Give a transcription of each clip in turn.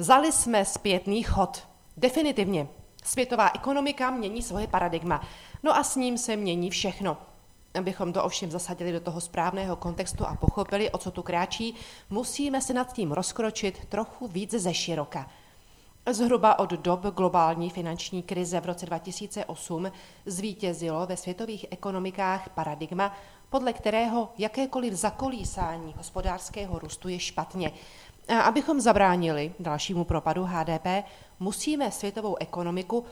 Vzali jsme zpětný chod. Definitivně. Světová ekonomika mění svoje paradigma. No a s ním se mění všechno. Abychom to ovšem zasadili do toho správného kontextu a pochopili, o co tu kráčí, musíme se nad tím rozkročit trochu víc ze široka. Zhruba od dob globální finanční krize v roce 2008 zvítězilo ve světových ekonomikách paradigma, podle kterého jakékoliv zakolísání hospodářského růstu je špatně. A abychom zabránili dalšímu propadu HDP, musíme světovou ekonomiku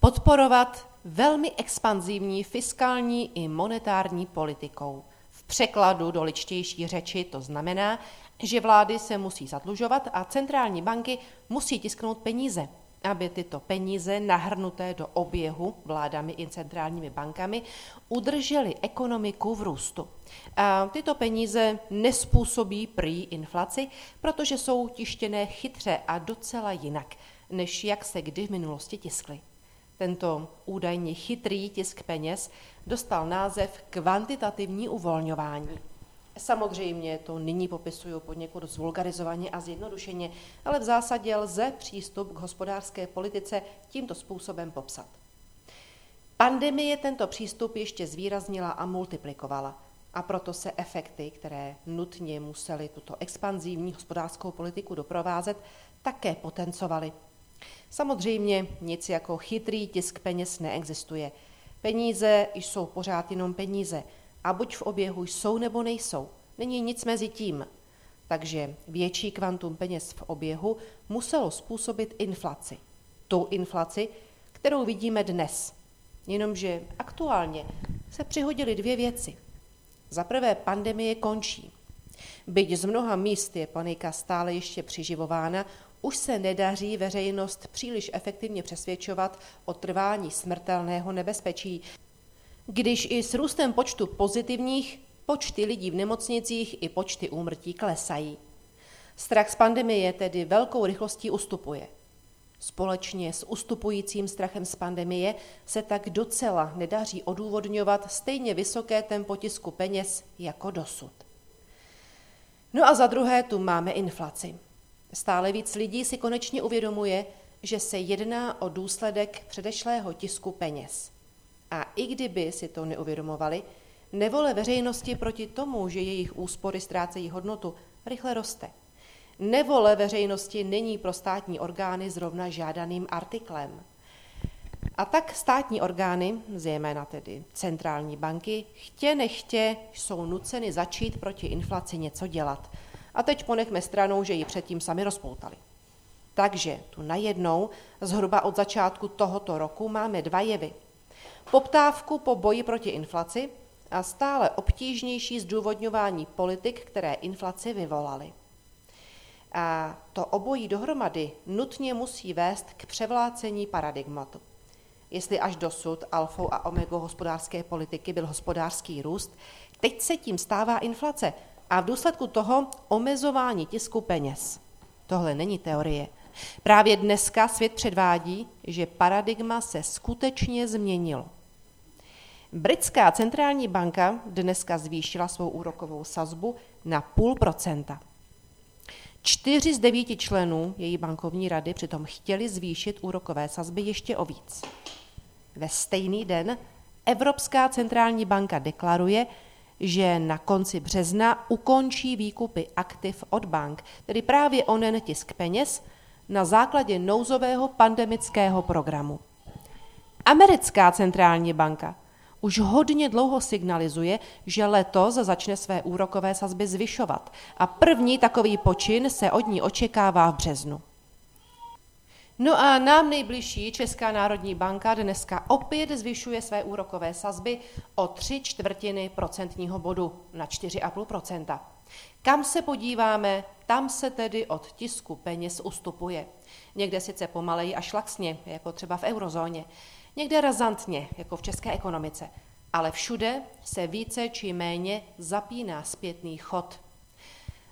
podporovat velmi expanzivní fiskální i monetární politikou. V překladu do ličtější řeči to znamená, že vlády se musí zadlužovat a centrální banky musí tisknout peníze, aby tyto peníze nahrnuté do oběhu vládami i centrálními bankami udržely ekonomiku v růstu. A tyto peníze nespůsobí prý inflaci, protože jsou tištěné chytře a docela jinak, než jak se kdy v minulosti tiskly. Tento údajně chytrý tisk peněz dostal název kvantitativní uvolňování. Samozřejmě to nyní popisuju poněkud zvulgarizovaně a zjednodušeně, ale v zásadě lze přístup k hospodářské politice tímto způsobem popsat. Pandemie tento přístup ještě zvýraznila a multiplikovala a proto se efekty, které nutně musely tuto expanzivní hospodářskou politiku doprovázet, také potencovaly. Samozřejmě nic jako chytrý tisk peněz neexistuje. Peníze jsou pořád jenom peníze – a buď v oběhu jsou nebo nejsou. Není nic mezi tím. Takže větší kvantum peněz v oběhu muselo způsobit inflaci. Tu inflaci, kterou vidíme dnes. Jenomže aktuálně se přihodily dvě věci. Za prvé, pandemie končí. Byť z mnoha míst je panika stále ještě přiživována, už se nedaří veřejnost příliš efektivně přesvědčovat o trvání smrtelného nebezpečí, když i s růstem počtu pozitivních počty lidí v nemocnicích i počty úmrtí klesají. Strach z pandemie tedy velkou rychlostí ustupuje. Společně s ustupujícím strachem z pandemie se tak docela nedaří odůvodňovat stejně vysoké tempo tisku peněz jako dosud. No a za druhé tu máme inflaci. Stále víc lidí si konečně uvědomuje, že se jedná o důsledek předešlého tisku peněz – a i kdyby si to neuvědomovali, nevole veřejnosti proti tomu, že jejich úspory ztrácejí hodnotu, rychle roste. Nevole veřejnosti není pro státní orgány zrovna žádaným artiklem. A tak státní orgány, zejména tedy centrální banky, chtě nechtě jsou nuceny začít proti inflaci něco dělat. A teď ponechme stranou, že ji předtím sami rozpoutali. Takže tu najednou, zhruba od začátku tohoto roku, máme dva jevy – poptávku po boji proti inflaci a stále obtížnější zdůvodňování politik, které inflaci vyvolaly. A to obojí dohromady nutně musí vést k převlácení paradigmatu. Jestli až dosud alfou a omegou hospodářské politiky byl hospodářský růst, teď se tím stává inflace a v důsledku toho omezování tisku peněz. Tohle není teorie. Právě dneska svět předvádí, že paradigma se skutečně změnilo. Britská centrální banka dneska zvýšila svou úrokovou sazbu na půl procenta. Čtyři z devíti členů její bankovní rady přitom chtěli zvýšit úrokové sazby ještě o víc. Ve stejný den Evropská centrální banka deklaruje, že na konci března ukončí výkupy aktiv od bank, tedy právě onen tisk peněz, na základě nouzového pandemického programu. Americká centrální banka už hodně dlouho signalizuje, že letos začne své úrokové sazby zvyšovat a první takový počin se od ní očekává v březnu. No a nám nejbližší Česká národní banka dneska opět zvyšuje své úrokové sazby o tři čtvrtiny procentního bodu na 4,5% Kam se podíváme, tam se tedy od tisku peněz ustupuje. Někde sice pomaleji a šlaxně, jako třeba v eurozóně, někde razantně, jako v české ekonomice, ale všude se více či méně zapíná zpětný chod.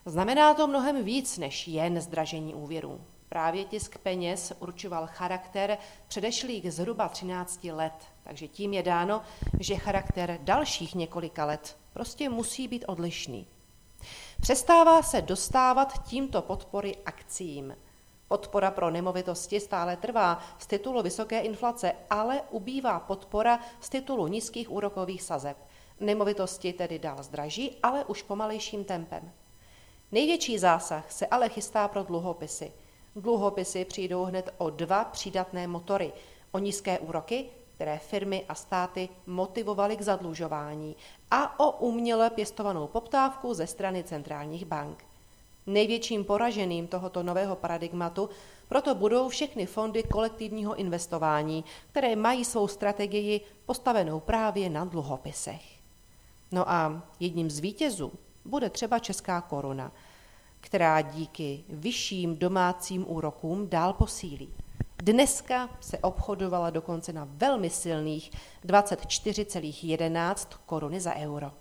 Znamená to mnohem víc než jen zdražení úvěrů. Právě tisk peněz určoval charakter předešlých zhruba 13 let, takže tím je dáno, že charakter dalších několika let prostě musí být odlišný. Přestává se dostávat tímto podpory akcím. Podpora pro nemovitosti stále trvá z titulu vysoké inflace, ale ubývá podpora z titulu nízkých úrokových sazeb. Nemovitosti tedy dál zdraží, ale už pomalejším tempem. Největší zásah se ale chystá pro dluhopisy. Dluhopisy přijdou hned o dva přídatné motory. O nízké úroky, které firmy a státy motivovaly k zadlužování, a o uměle pěstovanou poptávku ze strany centrálních bank. Největším poraženým tohoto nového paradigmatu proto budou všechny fondy kolektivního investování, které mají svou strategii postavenou právě na dluhopisech. No a jedním z vítězů bude třeba česká koruna, která díky vyšším domácím úrokům dál posílí. Dneska se obchodovala dokonce na velmi silných 24,11 koruny za euro.